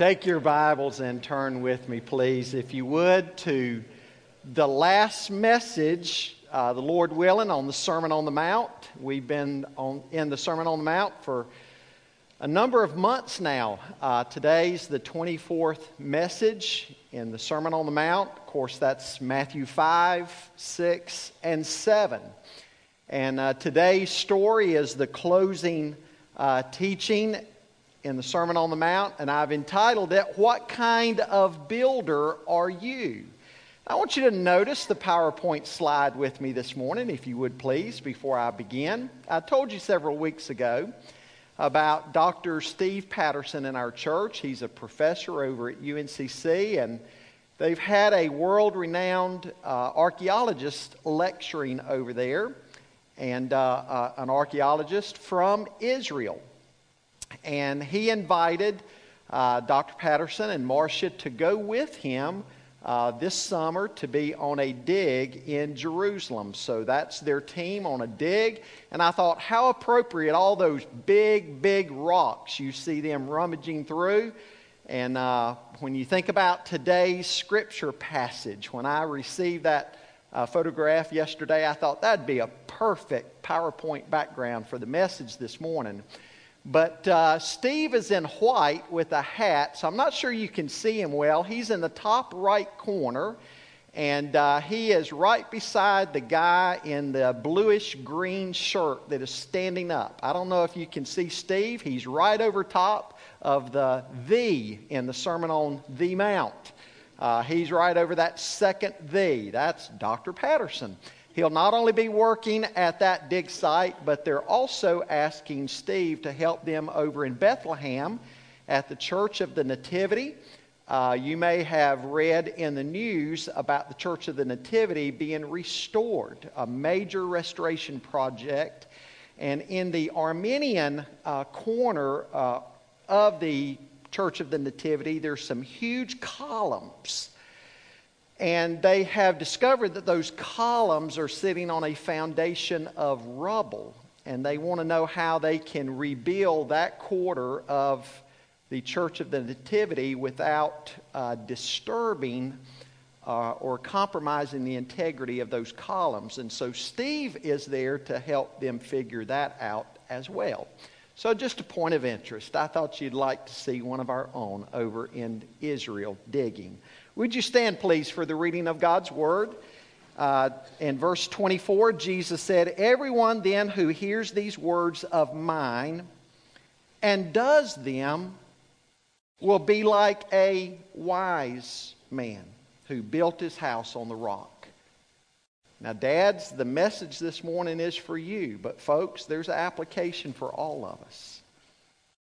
Take your Bibles and turn with me, please, if you would, to the last message, uh, the Lord willing, on the Sermon on the Mount. We've been on, in the Sermon on the Mount for a number of months now. Uh, today's the 24th message in the Sermon on the Mount. Of course, that's Matthew 5, 6, and 7. And uh, today's story is the closing uh, teaching in the Sermon on the Mount, and I've entitled it, What Kind of Builder Are You? I want you to notice the PowerPoint slide with me this morning, if you would please, before I begin. I told you several weeks ago about Dr. Steve Patterson in our church. He's a professor over at UNCC, and they've had a world renowned uh, archaeologist lecturing over there, and uh, uh, an archaeologist from Israel and he invited uh, Dr. Patterson and Marcia to go with him uh, this summer to be on a dig in Jerusalem. So that's their team on a dig. And I thought, how appropriate all those big, big rocks you see them rummaging through. And uh, when you think about today's scripture passage, when I received that uh, photograph yesterday, I thought that'd be a perfect PowerPoint background for the message this morning. But uh, Steve is in white with a hat, so I'm not sure you can see him well. He's in the top right corner, and uh, he is right beside the guy in the bluish green shirt that is standing up. I don't know if you can see Steve. He's right over top of the the in the Sermon on the Mount. Uh, he's right over that second the. That's Dr. Patterson. He'll not only be working at that dig site, but they're also asking Steve to help them over in Bethlehem at the Church of the Nativity. Uh, you may have read in the news about the Church of the Nativity being restored, a major restoration project. And in the Armenian uh, corner uh, of the Church of the Nativity, there's some huge columns and they have discovered that those columns are sitting on a foundation of rubble. And they want to know how they can rebuild that quarter of the Church of the Nativity without uh, disturbing uh, or compromising the integrity of those columns. And so Steve is there to help them figure that out as well. So, just a point of interest, I thought you'd like to see one of our own over in Israel digging. Would you stand, please, for the reading of God's Word? Uh, in verse 24, Jesus said, Everyone then who hears these words of mine and does them will be like a wise man who built his house on the rock. Now, dads, the message this morning is for you, but folks, there's an application for all of us.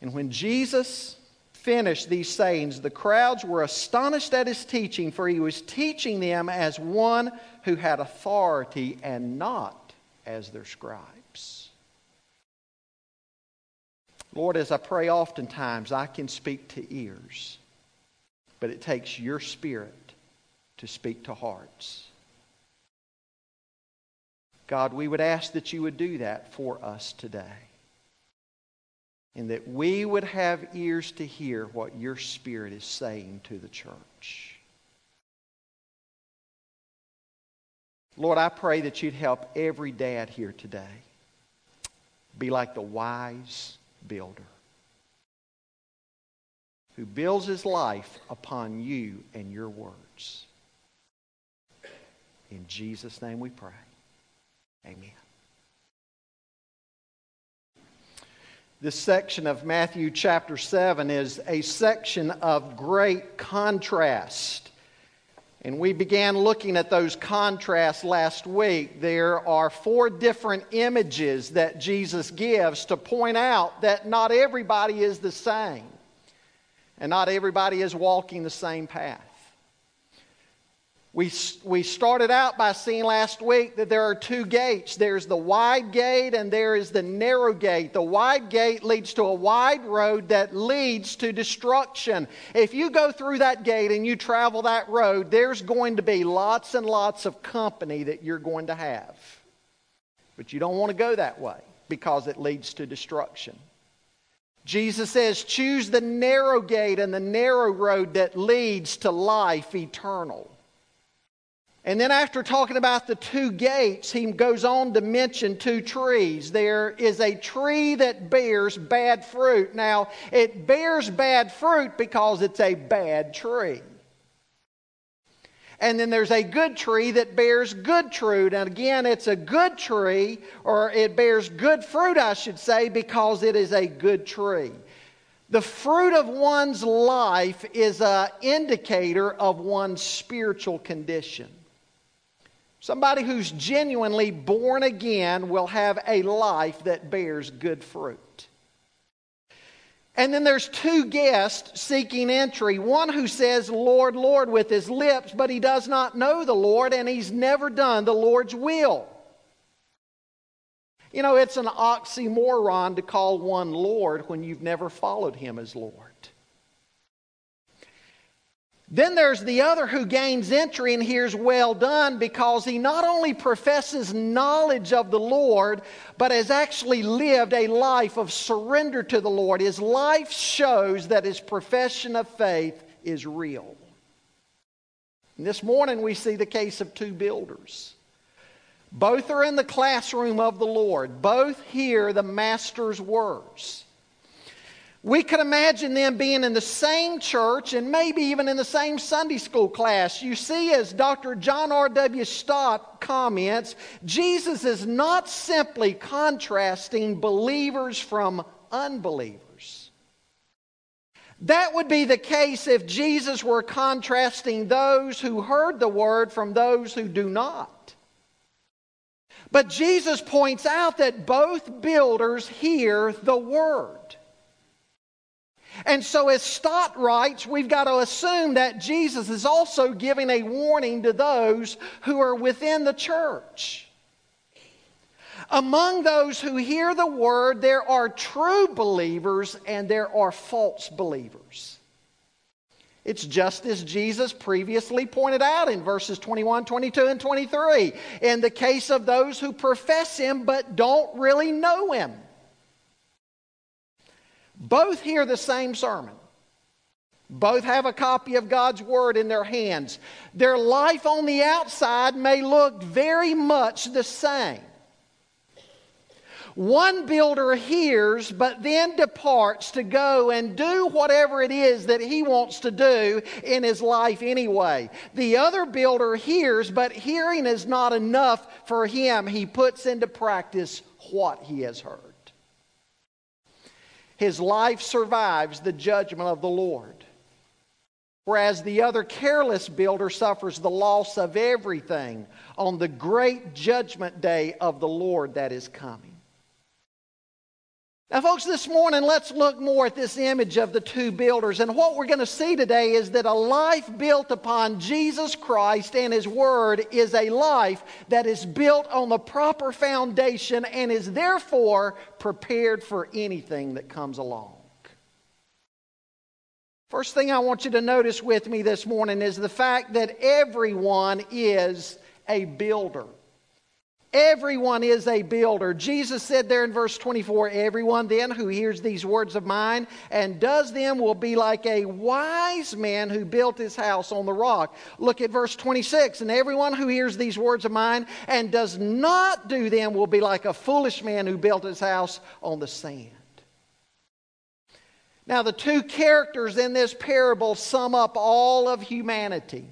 And when Jesus finished these sayings, the crowds were astonished at his teaching, for he was teaching them as one who had authority and not as their scribes. Lord, as I pray oftentimes, I can speak to ears, but it takes your spirit to speak to hearts. God, we would ask that you would do that for us today and that we would have ears to hear what your Spirit is saying to the church. Lord, I pray that you'd help every dad here today be like the wise builder who builds his life upon you and your words. In Jesus' name we pray. Amen. This section of Matthew chapter 7 is a section of great contrast. And we began looking at those contrasts last week. There are four different images that Jesus gives to point out that not everybody is the same and not everybody is walking the same path. We, we started out by seeing last week that there are two gates there's the wide gate and there is the narrow gate. The wide gate leads to a wide road that leads to destruction. If you go through that gate and you travel that road, there's going to be lots and lots of company that you're going to have. But you don't want to go that way because it leads to destruction. Jesus says, choose the narrow gate and the narrow road that leads to life eternal. And then, after talking about the two gates, he goes on to mention two trees. There is a tree that bears bad fruit. Now, it bears bad fruit because it's a bad tree. And then there's a good tree that bears good fruit. And again, it's a good tree, or it bears good fruit, I should say, because it is a good tree. The fruit of one's life is an indicator of one's spiritual condition. Somebody who's genuinely born again will have a life that bears good fruit. And then there's two guests seeking entry. One who says, Lord, Lord, with his lips, but he does not know the Lord and he's never done the Lord's will. You know, it's an oxymoron to call one Lord when you've never followed him as Lord. Then there's the other who gains entry and hears well done because he not only professes knowledge of the Lord, but has actually lived a life of surrender to the Lord. His life shows that his profession of faith is real. And this morning we see the case of two builders. Both are in the classroom of the Lord, both hear the Master's words. We could imagine them being in the same church and maybe even in the same Sunday school class. You see, as Dr. John R.W. Stott comments, Jesus is not simply contrasting believers from unbelievers. That would be the case if Jesus were contrasting those who heard the word from those who do not. But Jesus points out that both builders hear the word. And so, as Stott writes, we've got to assume that Jesus is also giving a warning to those who are within the church. Among those who hear the word, there are true believers and there are false believers. It's just as Jesus previously pointed out in verses 21, 22, and 23. In the case of those who profess Him but don't really know Him. Both hear the same sermon. Both have a copy of God's Word in their hands. Their life on the outside may look very much the same. One builder hears, but then departs to go and do whatever it is that he wants to do in his life anyway. The other builder hears, but hearing is not enough for him. He puts into practice what he has heard his life survives the judgment of the Lord. Whereas the other careless builder suffers the loss of everything on the great judgment day of the Lord that is coming. Now, folks, this morning let's look more at this image of the two builders. And what we're going to see today is that a life built upon Jesus Christ and His Word is a life that is built on the proper foundation and is therefore prepared for anything that comes along. First thing I want you to notice with me this morning is the fact that everyone is a builder. Everyone is a builder. Jesus said there in verse 24, Everyone then who hears these words of mine and does them will be like a wise man who built his house on the rock. Look at verse 26. And everyone who hears these words of mine and does not do them will be like a foolish man who built his house on the sand. Now, the two characters in this parable sum up all of humanity.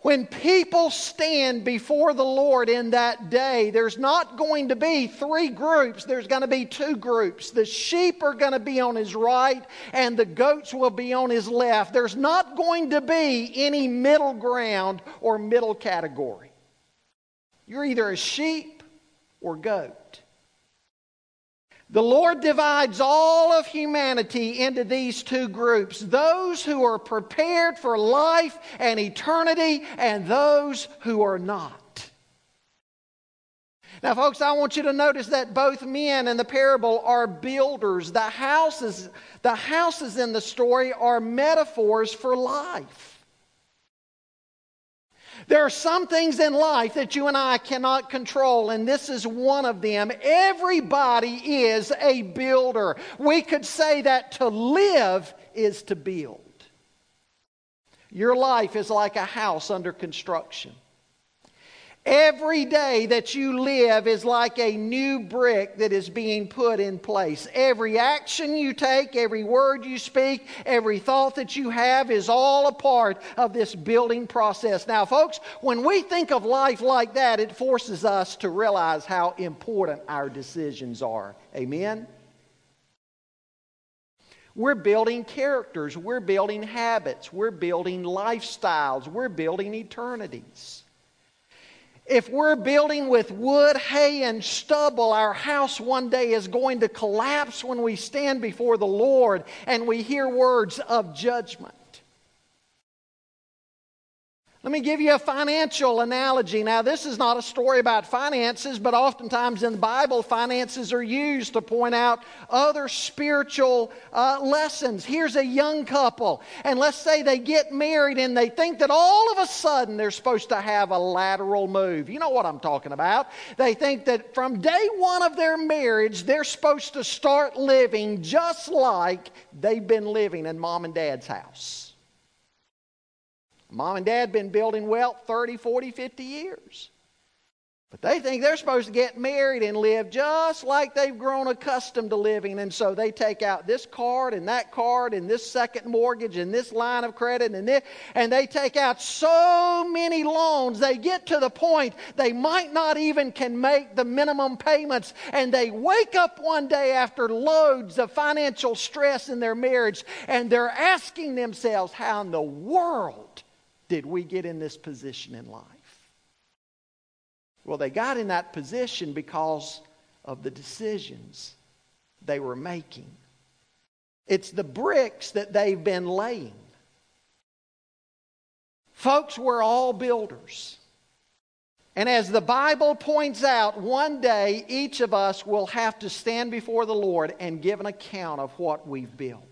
When people stand before the Lord in that day, there's not going to be three groups, there's going to be two groups. The sheep are going to be on his right, and the goats will be on his left. There's not going to be any middle ground or middle category. You're either a sheep or goat. The Lord divides all of humanity into these two groups those who are prepared for life and eternity, and those who are not. Now, folks, I want you to notice that both men in the parable are builders. The houses, the houses in the story are metaphors for life. There are some things in life that you and I cannot control, and this is one of them. Everybody is a builder. We could say that to live is to build. Your life is like a house under construction. Every day that you live is like a new brick that is being put in place. Every action you take, every word you speak, every thought that you have is all a part of this building process. Now, folks, when we think of life like that, it forces us to realize how important our decisions are. Amen? We're building characters, we're building habits, we're building lifestyles, we're building eternities. If we're building with wood, hay, and stubble, our house one day is going to collapse when we stand before the Lord and we hear words of judgment. Let me give you a financial analogy. Now, this is not a story about finances, but oftentimes in the Bible, finances are used to point out other spiritual uh, lessons. Here's a young couple, and let's say they get married and they think that all of a sudden they're supposed to have a lateral move. You know what I'm talking about. They think that from day one of their marriage, they're supposed to start living just like they've been living in mom and dad's house. Mom and dad been building wealth 30, 40, 50 years. But they think they're supposed to get married and live just like they've grown accustomed to living. And so they take out this card and that card and this second mortgage and this line of credit and this, and they take out so many loans. They get to the point they might not even can make the minimum payments. And they wake up one day after loads of financial stress in their marriage and they're asking themselves, how in the world did we get in this position in life? Well, they got in that position because of the decisions they were making. It's the bricks that they've been laying. Folks, we're all builders. And as the Bible points out, one day each of us will have to stand before the Lord and give an account of what we've built.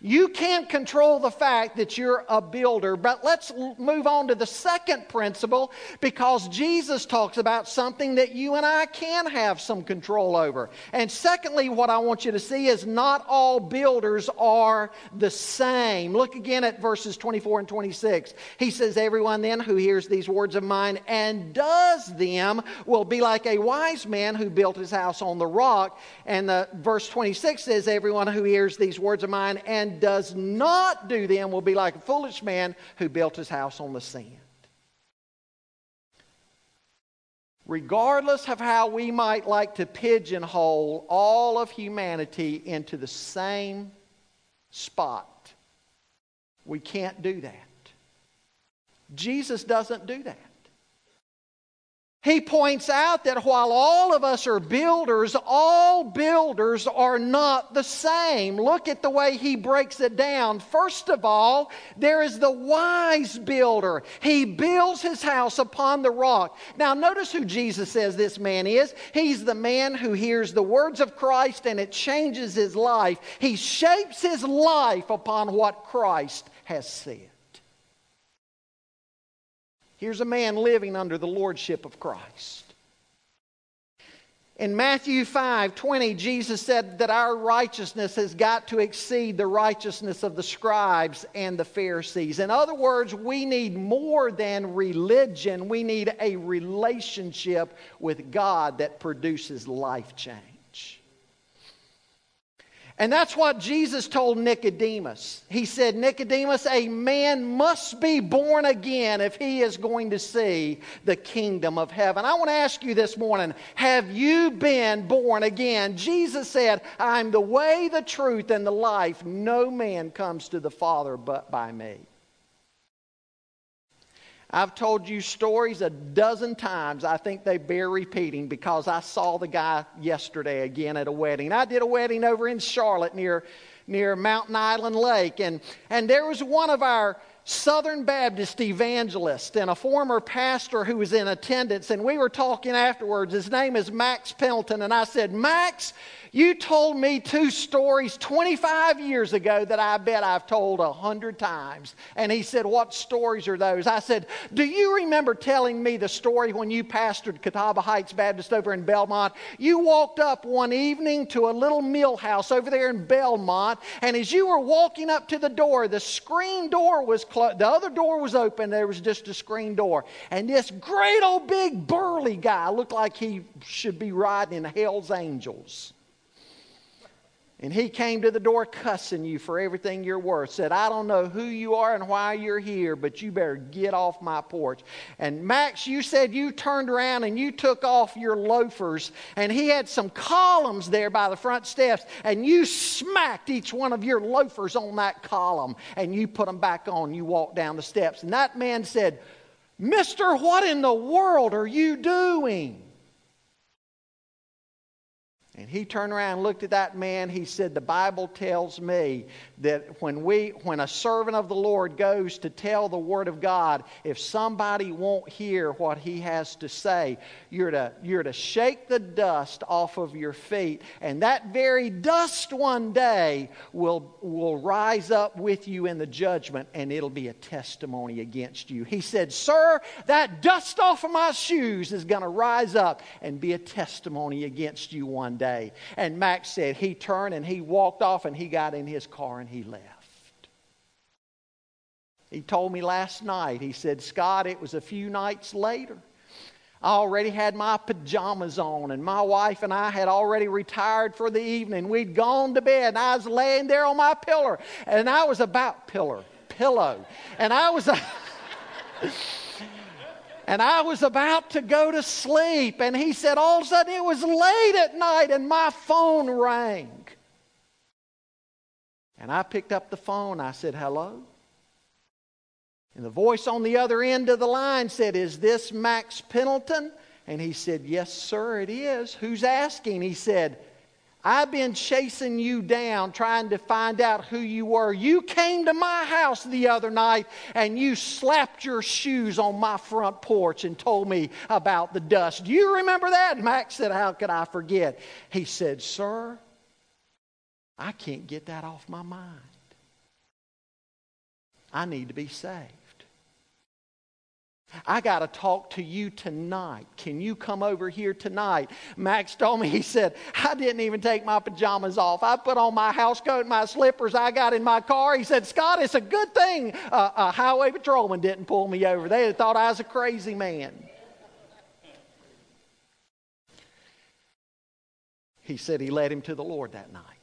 You can't control the fact that you're a builder, but let's move on to the second principle because Jesus talks about something that you and I can have some control over. And secondly, what I want you to see is not all builders are the same. Look again at verses 24 and 26. He says, Everyone then who hears these words of mine and does them will be like a wise man who built his house on the rock. And the verse 26 says, Everyone who hears these words of mine and and does not do them will be like a foolish man who built his house on the sand. Regardless of how we might like to pigeonhole all of humanity into the same spot, we can't do that. Jesus doesn't do that. He points out that while all of us are builders, all builders are not the same. Look at the way he breaks it down. First of all, there is the wise builder. He builds his house upon the rock. Now, notice who Jesus says this man is. He's the man who hears the words of Christ and it changes his life. He shapes his life upon what Christ has said. Here's a man living under the lordship of Christ. In Matthew 5 20, Jesus said that our righteousness has got to exceed the righteousness of the scribes and the Pharisees. In other words, we need more than religion, we need a relationship with God that produces life change. And that's what Jesus told Nicodemus. He said, Nicodemus, a man must be born again if he is going to see the kingdom of heaven. I want to ask you this morning have you been born again? Jesus said, I'm the way, the truth, and the life. No man comes to the Father but by me. I've told you stories a dozen times. I think they bear repeating because I saw the guy yesterday again at a wedding. I did a wedding over in Charlotte near, near Mountain Island Lake, and, and there was one of our Southern Baptist evangelist and a former pastor who was in attendance, and we were talking afterwards. His name is Max Pendleton, and I said, Max, you told me two stories 25 years ago that I bet I've told a hundred times. And he said, What stories are those? I said, Do you remember telling me the story when you pastored Catawba Heights Baptist over in Belmont? You walked up one evening to a little mill house over there in Belmont, and as you were walking up to the door, the screen door was closed, the other door was open, there was just a screen door. And this great old big burly guy looked like he should be riding in Hell's Angels and he came to the door cussing you for everything you're worth. Said, I don't know who you are and why you're here, but you better get off my porch. And Max, you said you turned around and you took off your loafers, and he had some columns there by the front steps, and you smacked each one of your loafers on that column, and you put them back on. You walked down the steps. And that man said, Mister, what in the world are you doing? And he turned around and looked at that man. He said, The Bible tells me that when, we, when a servant of the Lord goes to tell the Word of God, if somebody won't hear what he has to say, you're to, you're to shake the dust off of your feet. And that very dust one day will, will rise up with you in the judgment, and it'll be a testimony against you. He said, Sir, that dust off of my shoes is going to rise up and be a testimony against you one day day. And Max said he turned and he walked off and he got in his car and he left. He told me last night, he said, Scott, it was a few nights later. I already had my pajamas on, and my wife and I had already retired for the evening. We'd gone to bed, and I was laying there on my pillar, and I was about pillar, pillow, and I was. And I was about to go to sleep. And he said, all of a sudden, it was late at night and my phone rang. And I picked up the phone. I said, hello? And the voice on the other end of the line said, Is this Max Pendleton? And he said, Yes, sir, it is. Who's asking? He said, I've been chasing you down trying to find out who you were. You came to my house the other night and you slapped your shoes on my front porch and told me about the dust. Do you remember that? Max said, How could I forget? He said, Sir, I can't get that off my mind. I need to be saved. I got to talk to you tonight. Can you come over here tonight? Max told me, he said, I didn't even take my pajamas off. I put on my house coat my slippers I got in my car. He said, Scott, it's a good thing uh, a highway patrolman didn't pull me over. They thought I was a crazy man. He said he led him to the Lord that night.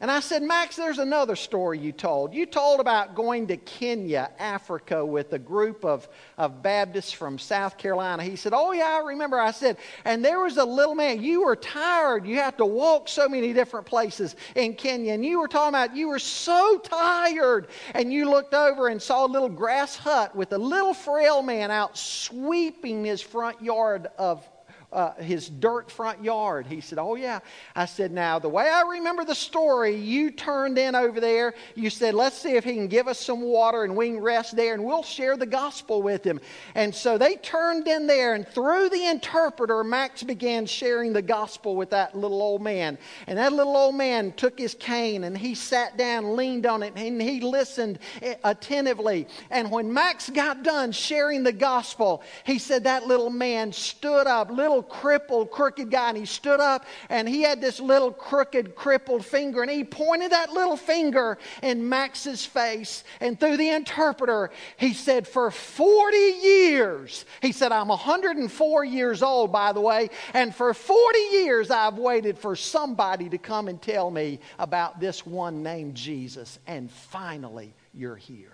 And I said, Max, there's another story you told. You told about going to Kenya, Africa, with a group of, of Baptists from South Carolina. He said, Oh, yeah, I remember. I said, and there was a little man. You were tired. You had to walk so many different places in Kenya. And you were talking about you were so tired. And you looked over and saw a little grass hut with a little frail man out sweeping his front yard of uh, his dirt front yard. He said, Oh, yeah. I said, Now, the way I remember the story, you turned in over there. You said, Let's see if he can give us some water and we can rest there and we'll share the gospel with him. And so they turned in there, and through the interpreter, Max began sharing the gospel with that little old man. And that little old man took his cane and he sat down, leaned on it, and he listened attentively. And when Max got done sharing the gospel, he said, That little man stood up, little little crippled, crooked guy, and he stood up and he had this little crooked, crippled finger, and he pointed that little finger in Max's face. And through the interpreter, he said, For 40 years, he said, I'm 104 years old, by the way, and for 40 years I've waited for somebody to come and tell me about this one named Jesus. And finally, you're here.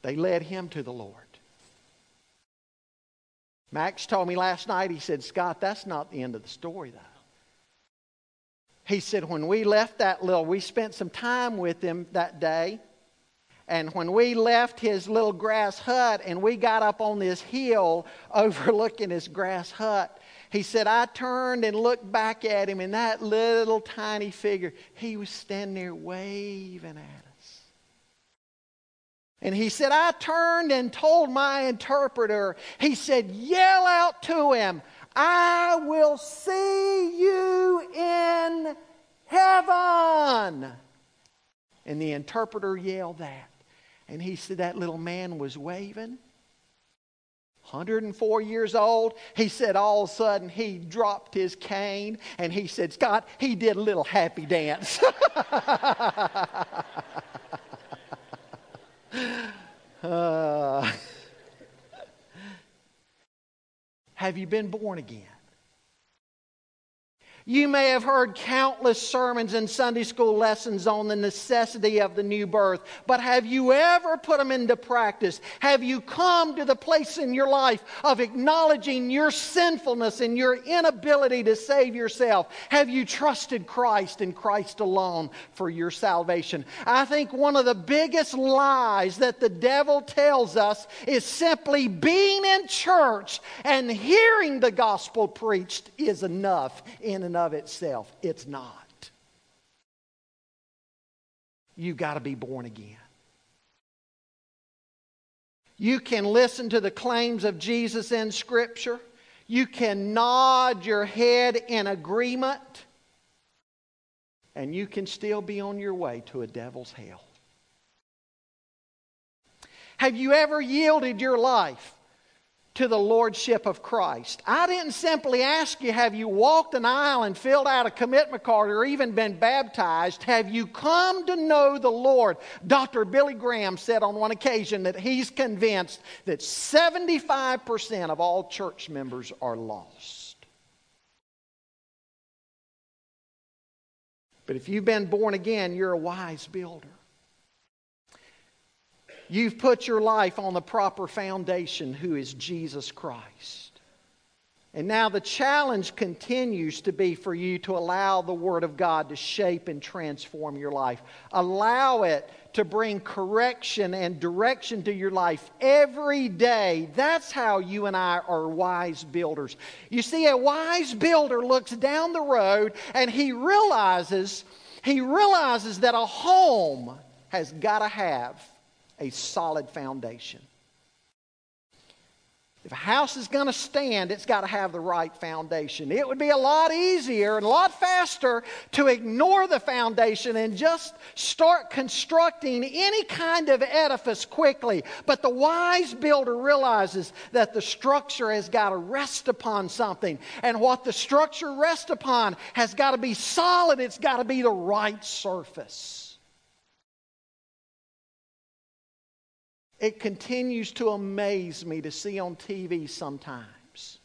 They led him to the Lord. Max told me last night, he said, Scott, that's not the end of the story, though. He said, when we left that little, we spent some time with him that day. And when we left his little grass hut and we got up on this hill overlooking his grass hut, he said, I turned and looked back at him, and that little tiny figure, he was standing there waving at and he said, I turned and told my interpreter, he said, yell out to him, I will see you in heaven. And the interpreter yelled that. And he said, that little man was waving. 104 years old. He said all of a sudden he dropped his cane and he said, Scott, he did a little happy dance. Uh, have you been born again? You may have heard countless sermons and Sunday school lessons on the necessity of the new birth, but have you ever put them into practice? Have you come to the place in your life of acknowledging your sinfulness and your inability to save yourself? Have you trusted Christ and Christ alone for your salvation? I think one of the biggest lies that the devil tells us is simply being in church and hearing the gospel preached is enough in and of itself. It's not. You've got to be born again. You can listen to the claims of Jesus in Scripture. You can nod your head in agreement. And you can still be on your way to a devil's hell. Have you ever yielded your life to the Lordship of Christ. I didn't simply ask you, have you walked an aisle and filled out a commitment card or even been baptized? Have you come to know the Lord? Dr. Billy Graham said on one occasion that he's convinced that 75% of all church members are lost. But if you've been born again, you're a wise builder. You've put your life on the proper foundation, who is Jesus Christ. And now the challenge continues to be for you to allow the Word of God to shape and transform your life. Allow it to bring correction and direction to your life every day. That's how you and I are wise builders. You see, a wise builder looks down the road and he realizes, he realizes that a home has got to have a solid foundation. If a house is going to stand, it's got to have the right foundation. It would be a lot easier and a lot faster to ignore the foundation and just start constructing any kind of edifice quickly. But the wise builder realizes that the structure has got to rest upon something. And what the structure rests upon has got to be solid, it's got to be the right surface. It continues to amaze me to see on TV sometimes.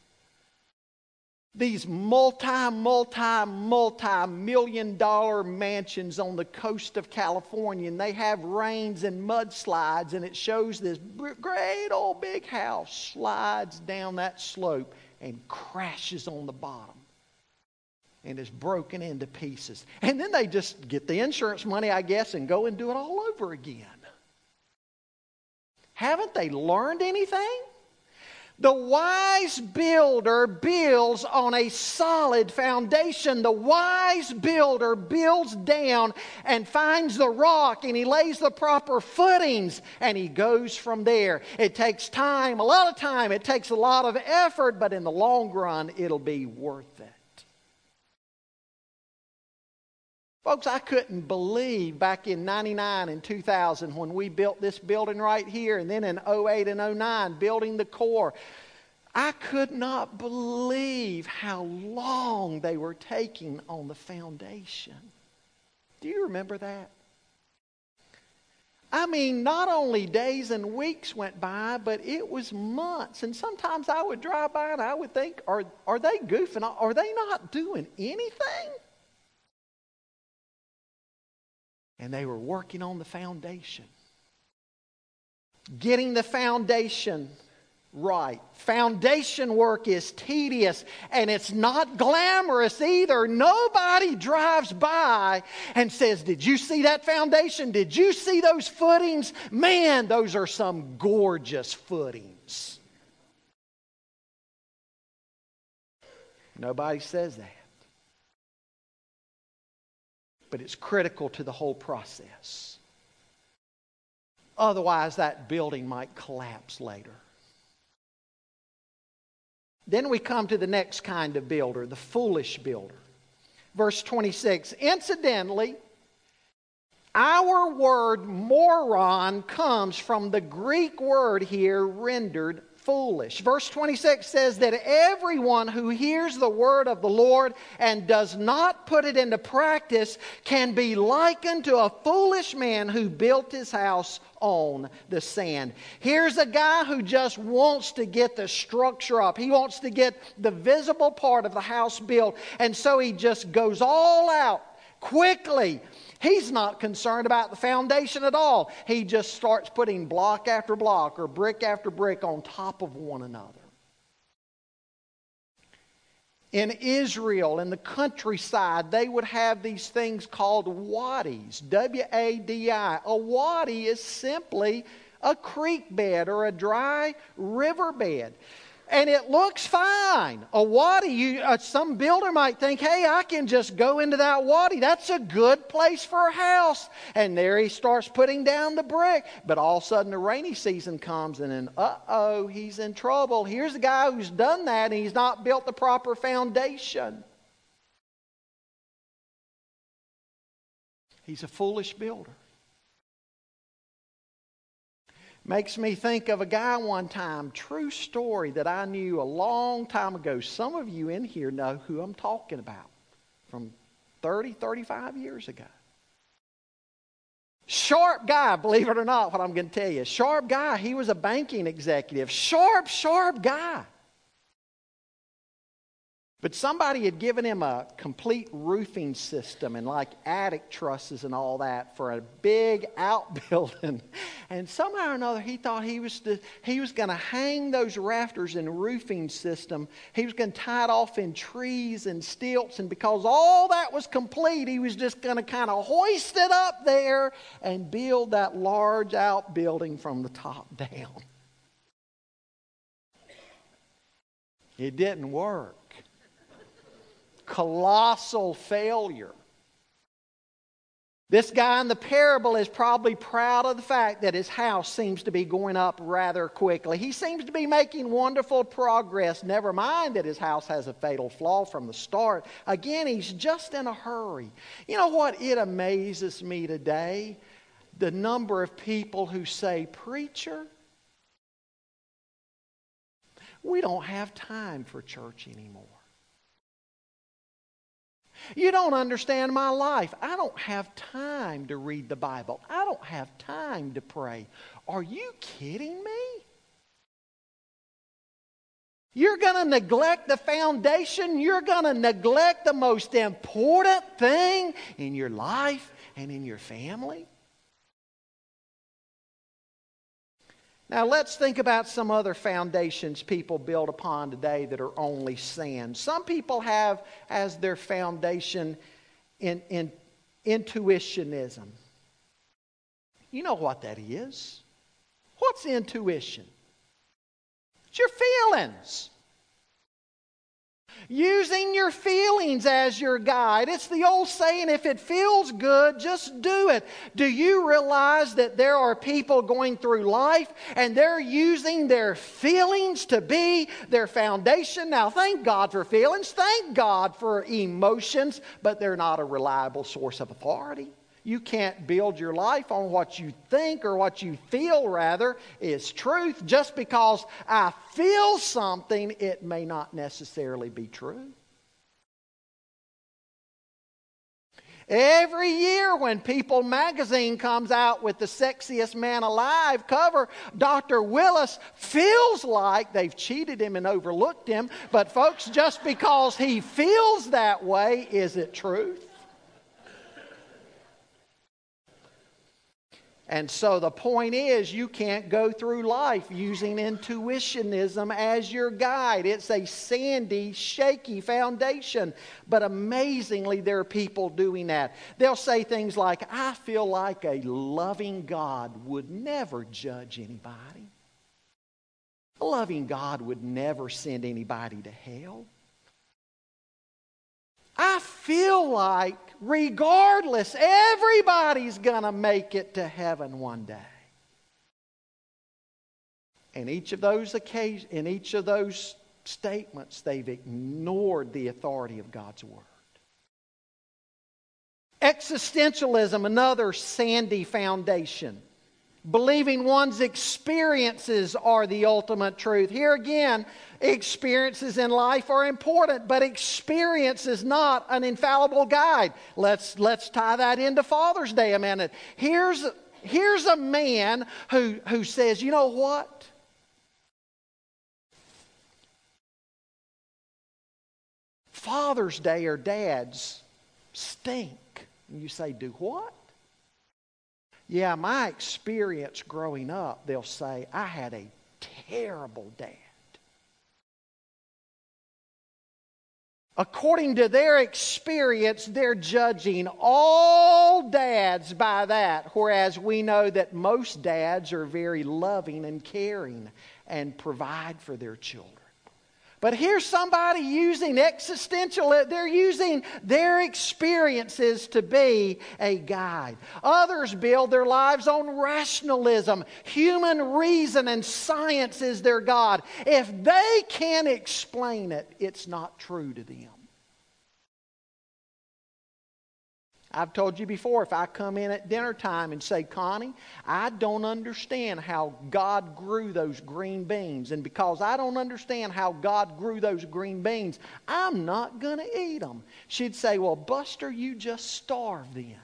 These multi, multi, multi million dollar mansions on the coast of California, and they have rains and mudslides, and it shows this great old big house slides down that slope and crashes on the bottom and is broken into pieces. And then they just get the insurance money, I guess, and go and do it all over again. Haven't they learned anything? The wise builder builds on a solid foundation. The wise builder builds down and finds the rock and he lays the proper footings and he goes from there. It takes time, a lot of time, it takes a lot of effort, but in the long run, it'll be worth it. Folks, I couldn't believe back in 99 and 2000 when we built this building right here, and then in 08 and 09, building the core. I could not believe how long they were taking on the foundation. Do you remember that? I mean, not only days and weeks went by, but it was months. And sometimes I would drive by and I would think, are, are they goofing? Are they not doing anything? And they were working on the foundation. Getting the foundation right. Foundation work is tedious and it's not glamorous either. Nobody drives by and says, Did you see that foundation? Did you see those footings? Man, those are some gorgeous footings. Nobody says that. But it's critical to the whole process. Otherwise, that building might collapse later. Then we come to the next kind of builder, the foolish builder. Verse 26 Incidentally, our word moron comes from the Greek word here rendered foolish. Verse 26 says that everyone who hears the word of the Lord and does not put it into practice can be likened to a foolish man who built his house on the sand. Here's a guy who just wants to get the structure up. He wants to get the visible part of the house built. And so he just goes all out quickly He's not concerned about the foundation at all. He just starts putting block after block or brick after brick on top of one another. In Israel, in the countryside, they would have these things called wadis. W A D I. A wadi is simply a creek bed or a dry river bed and it looks fine. A wadi, you, uh, some builder might think, hey, I can just go into that wadi. That's a good place for a house. And there he starts putting down the brick. But all of a sudden, the rainy season comes, and then, uh oh, he's in trouble. Here's a guy who's done that, and he's not built the proper foundation. He's a foolish builder. Makes me think of a guy one time, true story that I knew a long time ago. Some of you in here know who I'm talking about from 30, 35 years ago. Sharp guy, believe it or not, what I'm going to tell you. Sharp guy. He was a banking executive. Sharp, sharp guy. But somebody had given him a complete roofing system and like attic trusses and all that for a big outbuilding. And somehow or another, he thought he was, he was going to hang those rafters in roofing system. He was going to tie it off in trees and stilts. And because all that was complete, he was just going to kind of hoist it up there and build that large outbuilding from the top down. It didn't work colossal failure. This guy in the parable is probably proud of the fact that his house seems to be going up rather quickly. He seems to be making wonderful progress, never mind that his house has a fatal flaw from the start. Again, he's just in a hurry. You know what? It amazes me today the number of people who say, Preacher, we don't have time for church anymore. You don't understand my life. I don't have time to read the Bible. I don't have time to pray. Are you kidding me? You're going to neglect the foundation. You're going to neglect the most important thing in your life and in your family. Now, let's think about some other foundations people build upon today that are only sand. Some people have as their foundation in, in intuitionism. You know what that is. What's intuition? It's your feelings. Using your feelings as your guide. It's the old saying if it feels good, just do it. Do you realize that there are people going through life and they're using their feelings to be their foundation? Now, thank God for feelings, thank God for emotions, but they're not a reliable source of authority. You can't build your life on what you think or what you feel, rather, is truth. Just because I feel something, it may not necessarily be true. Every year, when People magazine comes out with the sexiest man alive cover, Dr. Willis feels like they've cheated him and overlooked him. But, folks, just because he feels that way, is it truth? And so the point is, you can't go through life using intuitionism as your guide. It's a sandy, shaky foundation. But amazingly, there are people doing that. They'll say things like, I feel like a loving God would never judge anybody. A loving God would never send anybody to hell. I feel like, regardless, everybody's going to make it to heaven one day. In each of those occasions, in each of those statements, they've ignored the authority of God's Word. Existentialism, another sandy foundation believing one's experiences are the ultimate truth. Here again, experiences in life are important, but experience is not an infallible guide. Let's, let's tie that into Father's Day a minute. Here's, here's a man who, who says, you know what? Father's Day or dads stink. And you say, do what? Yeah, my experience growing up, they'll say, I had a terrible dad. According to their experience, they're judging all dads by that, whereas we know that most dads are very loving and caring and provide for their children. But here's somebody using existential, they're using their experiences to be a guide. Others build their lives on rationalism. Human reason and science is their God. If they can't explain it, it's not true to them. I've told you before, if I come in at dinner time and say, Connie, I don't understand how God grew those green beans. And because I don't understand how God grew those green beans, I'm not going to eat them. She'd say, Well, Buster, you just starved then.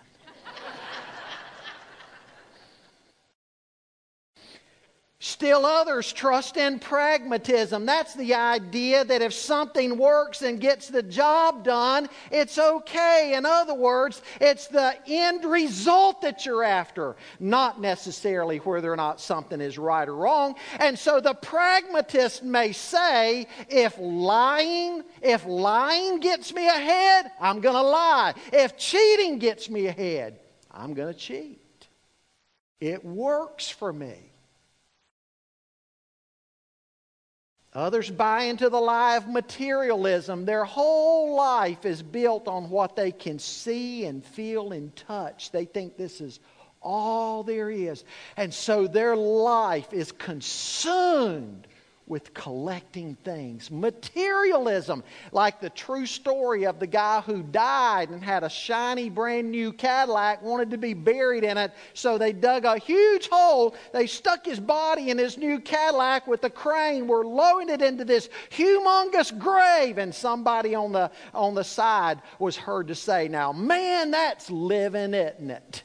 Still others trust in pragmatism. That's the idea that if something works and gets the job done, it's okay. In other words, it's the end result that you're after, not necessarily whether or not something is right or wrong. And so the pragmatist may say, if lying, if lying gets me ahead, I'm going to lie. If cheating gets me ahead, I'm going to cheat. It works for me. Others buy into the lie of materialism. Their whole life is built on what they can see and feel and touch. They think this is all there is. And so their life is consumed with collecting things. Materialism, like the true story of the guy who died and had a shiny brand new Cadillac, wanted to be buried in it, so they dug a huge hole. They stuck his body in his new Cadillac with a crane, were lowering it into this humongous grave, and somebody on the, on the side was heard to say, Now, man, that's living, isn't it?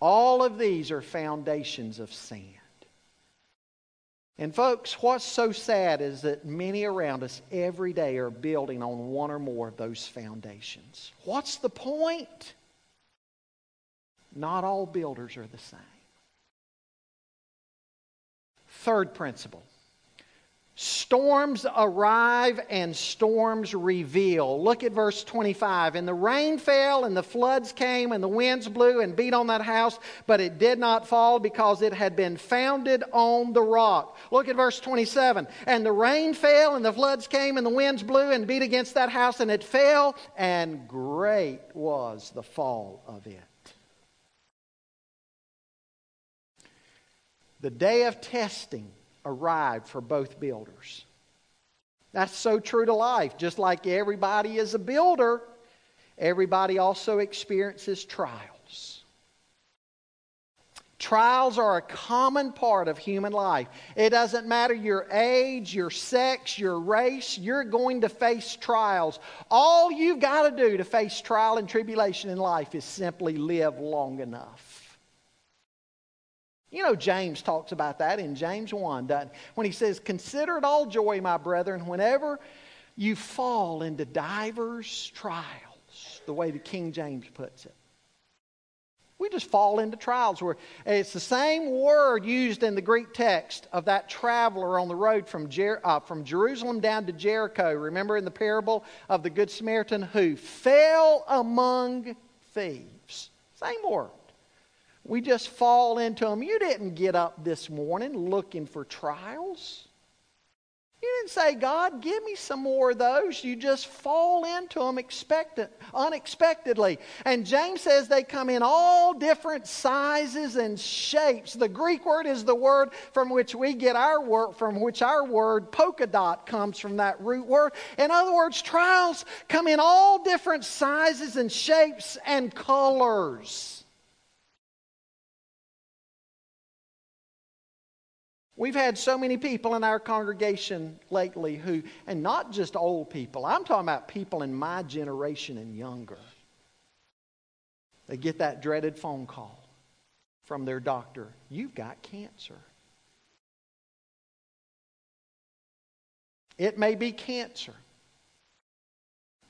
All of these are foundations of sand. And, folks, what's so sad is that many around us every day are building on one or more of those foundations. What's the point? Not all builders are the same. Third principle Storms arrive and storms reveal. Look at verse 25. And the rain fell, and the floods came, and the winds blew and beat on that house, but it did not fall because it had been founded on the rock. Look at verse 27. And the rain fell, and the floods came, and the winds blew and beat against that house, and it fell, and great was the fall of it. The day of testing arrived for both builders. That's so true to life. Just like everybody is a builder, everybody also experiences trials. Trials are a common part of human life. It doesn't matter your age, your sex, your race, you're going to face trials. All you've got to do to face trial and tribulation in life is simply live long enough. You know, James talks about that in James 1, when he says, Consider it all joy, my brethren, whenever you fall into divers trials, the way the King James puts it. We just fall into trials where it's the same word used in the Greek text of that traveler on the road from, Jer- uh, from Jerusalem down to Jericho. Remember in the parable of the Good Samaritan who fell among thieves. Same word. We just fall into them. You didn't get up this morning looking for trials. You didn't say, God, give me some more of those. You just fall into them expectant, unexpectedly. And James says they come in all different sizes and shapes. The Greek word is the word from which we get our word, from which our word polka dot comes from that root word. In other words, trials come in all different sizes and shapes and colors. We've had so many people in our congregation lately who, and not just old people, I'm talking about people in my generation and younger. They get that dreaded phone call from their doctor You've got cancer. It may be cancer,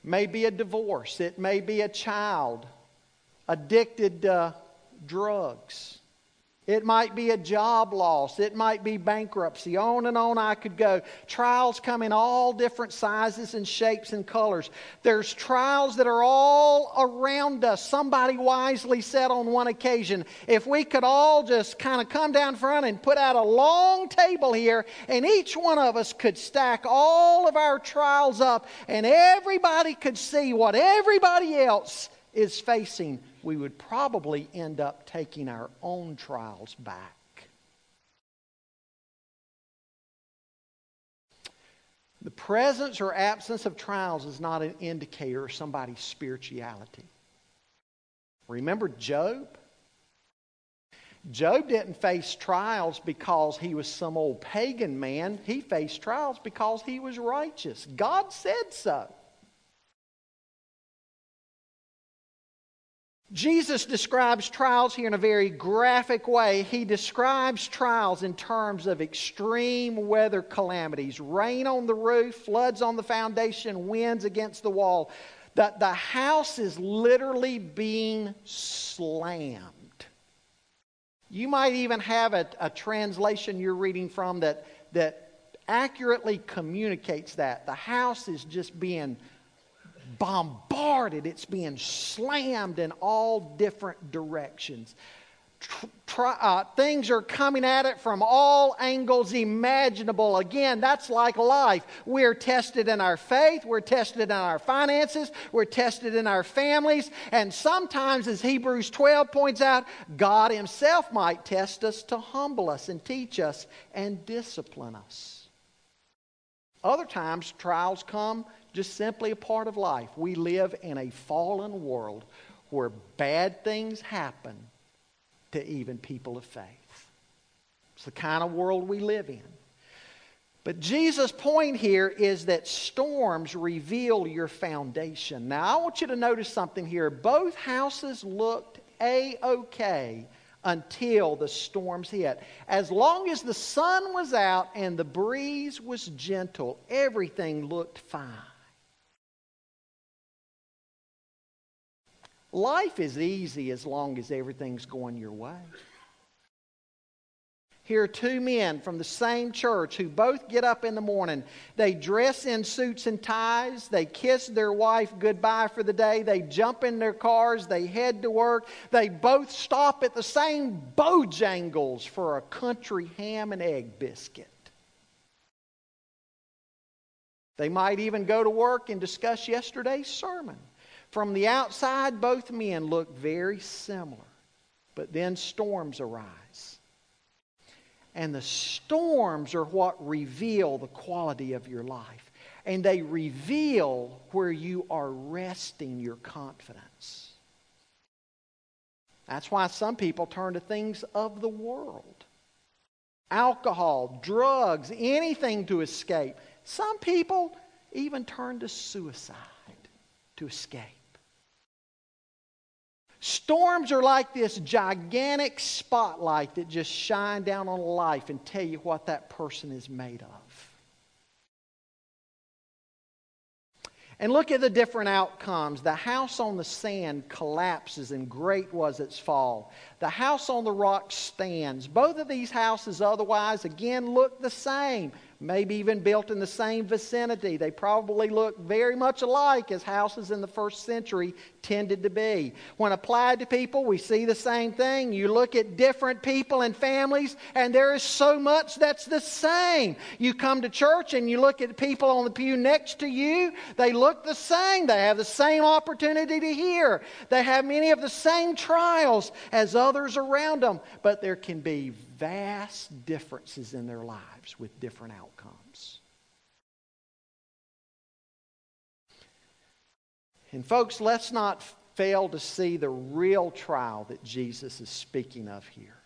may be a divorce, it may be a child addicted to drugs. It might be a job loss. It might be bankruptcy. On and on I could go. Trials come in all different sizes and shapes and colors. There's trials that are all around us. Somebody wisely said on one occasion if we could all just kind of come down front and put out a long table here, and each one of us could stack all of our trials up, and everybody could see what everybody else is facing we would probably end up taking our own trials back. The presence or absence of trials is not an indicator of somebody's spirituality. Remember Job? Job didn't face trials because he was some old pagan man. He faced trials because he was righteous. God said so. Jesus describes trials here in a very graphic way. He describes trials in terms of extreme weather calamities rain on the roof, floods on the foundation, winds against the wall. That the house is literally being slammed. You might even have a, a translation you're reading from that, that accurately communicates that. The house is just being bombarded, it's being slammed in all different directions. Try, uh, things are coming at it from all angles imaginable. Again, that's like life. We're tested in our faith, we're tested in our finances, we're tested in our families, and sometimes, as Hebrews 12 points out, God Himself might test us to humble us and teach us and discipline us. Other times, trials come just simply a part of life. We live in a fallen world where bad things happen to even people of faith. It's the kind of world we live in. But Jesus' point here is that storms reveal your foundation. Now, I want you to notice something here. Both houses looked A OK until the storms hit. As long as the sun was out and the breeze was gentle, everything looked fine. Life is easy as long as everything's going your way. Here are two men from the same church who both get up in the morning. They dress in suits and ties. They kiss their wife goodbye for the day. They jump in their cars. They head to work. They both stop at the same Bojangles for a country ham and egg biscuit. They might even go to work and discuss yesterday's sermon. From the outside, both men look very similar, but then storms arise. And the storms are what reveal the quality of your life. And they reveal where you are resting your confidence. That's why some people turn to things of the world alcohol, drugs, anything to escape. Some people even turn to suicide to escape. Storms are like this gigantic spotlight that just shine down on life and tell you what that person is made of. And look at the different outcomes. The house on the sand collapses, and great was its fall. The house on the rock stands. Both of these houses, otherwise, again, look the same maybe even built in the same vicinity. They probably look very much alike as houses in the first century tended to be. When applied to people, we see the same thing. You look at different people and families, and there is so much that's the same. You come to church and you look at people on the pew next to you, they look the same. They have the same opportunity to hear, they have many of the same trials as others around them, but there can be vast differences in their lives with different outcomes. And, folks, let's not fail to see the real trial that Jesus is speaking of here.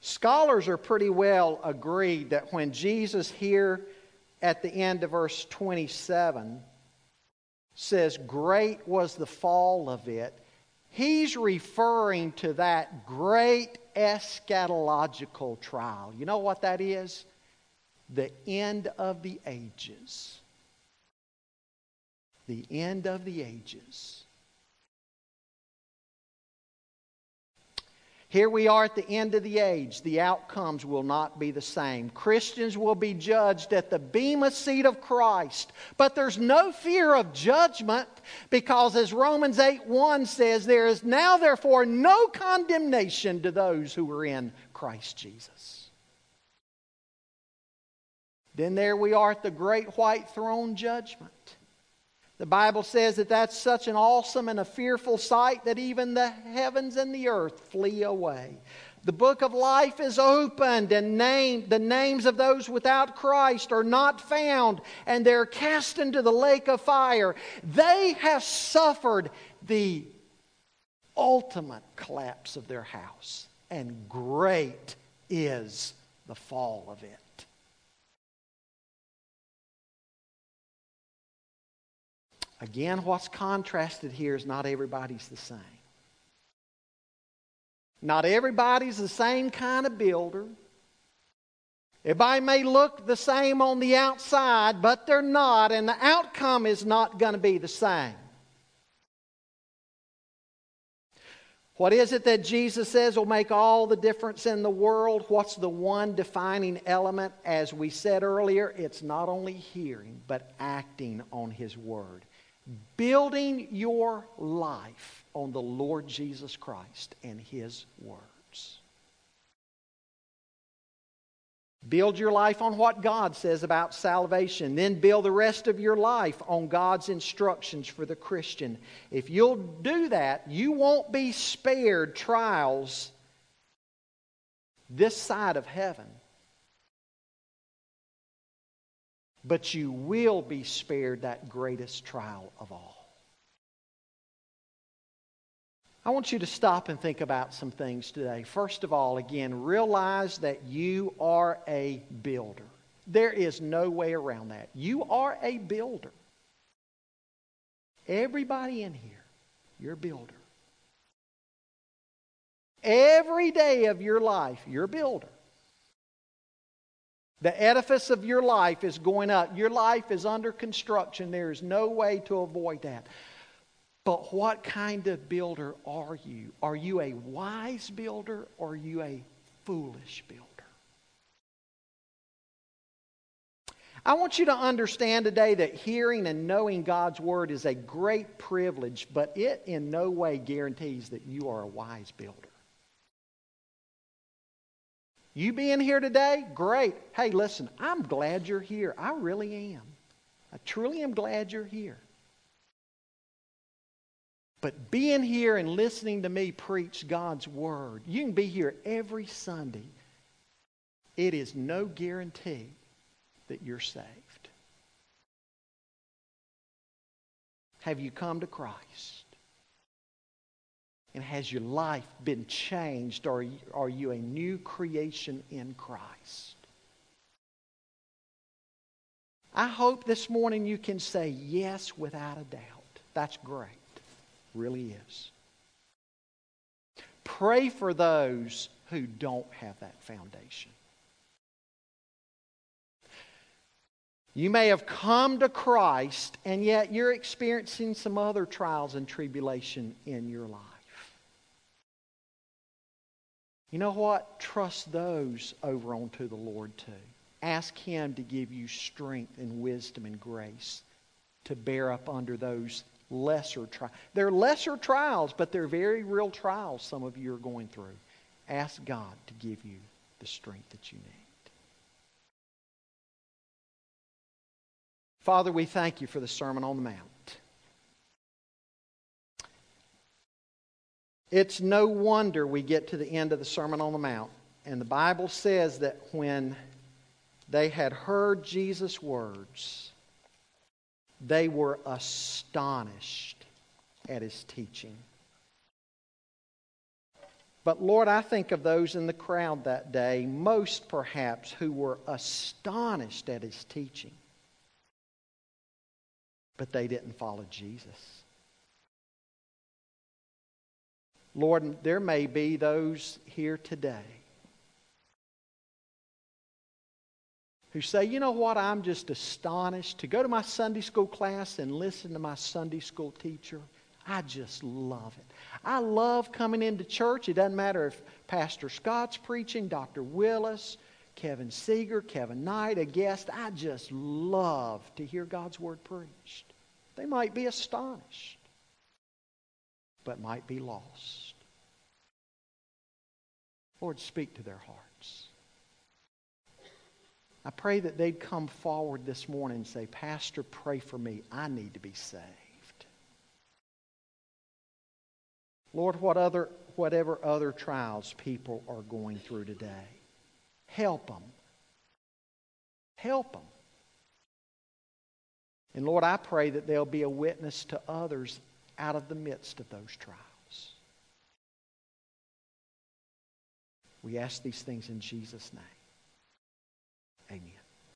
Scholars are pretty well agreed that when Jesus here at the end of verse 27 says, Great was the fall of it, He's referring to that great eschatological trial. You know what that is? The end of the ages. The end of the ages. Here we are at the end of the age. The outcomes will not be the same. Christians will be judged at the Bema seat of Christ. But there's no fear of judgment because, as Romans 8 1 says, there is now, therefore, no condemnation to those who are in Christ Jesus. Then there we are at the great white throne judgment. The Bible says that that's such an awesome and a fearful sight that even the heavens and the earth flee away. The book of life is opened, and named, the names of those without Christ are not found, and they're cast into the lake of fire. They have suffered the ultimate collapse of their house, and great is the fall of it. Again, what's contrasted here is not everybody's the same. Not everybody's the same kind of builder. Everybody may look the same on the outside, but they're not, and the outcome is not going to be the same. What is it that Jesus says will make all the difference in the world? What's the one defining element? As we said earlier, it's not only hearing, but acting on His Word building your life on the Lord Jesus Christ and His words. Build your life on what God says about salvation. Then build the rest of your life on God's instructions for the Christian. If you'll do that, you won't be spared trials this side of heaven but you will be spared that greatest trial of all. I want you to stop and think about some things today. First of all, again, realize that you are a builder. There is no way around that. You are a builder. Everybody in here, you're a builder. Every day of your life, you're a builder. The edifice of your life is going up. Your life is under construction. There is no way to avoid that. But what kind of builder are you? Are you a wise builder or are you a foolish builder? I want you to understand today that hearing and knowing God's Word is a great privilege, but it in no way guarantees that you are a wise builder. You being here today, great. Hey, listen, I'm glad you're here. I really am. I truly am glad you're here. But being here and listening to me preach God's Word, you can be here every Sunday. It is no guarantee that you're saved. Have you come to Christ? And has your life been changed? Or are you a new creation in Christ? I hope this morning you can say yes without a doubt. That's great. Really is. Pray for those who don't have that foundation. You may have come to Christ, and yet you're experiencing some other trials and tribulation in your life. You know what? Trust those over onto the Lord too. Ask Him to give you strength and wisdom and grace to bear up under those lesser trials. They're lesser trials, but they're very real trials some of you are going through. Ask God to give you the strength that you need. Father, we thank you for the Sermon on the Mount. It's no wonder we get to the end of the Sermon on the Mount, and the Bible says that when they had heard Jesus' words, they were astonished at his teaching. But Lord, I think of those in the crowd that day, most perhaps, who were astonished at his teaching but they didn't follow Jesus. Lord, there may be those here today who say, you know what, I'm just astonished to go to my Sunday school class and listen to my Sunday school teacher. I just love it. I love coming into church. It doesn't matter if Pastor Scott's preaching, Dr. Willis, Kevin Seeger, Kevin Knight, a guest. I just love to hear God's Word preached. They might be astonished, but might be lost. Lord, speak to their hearts. I pray that they'd come forward this morning and say, Pastor, pray for me. I need to be saved. Lord, what other, whatever other trials people are going through today, help them. Help them. And Lord, I pray that they'll be a witness to others out of the midst of those trials. We ask these things in Jesus' name. Amen.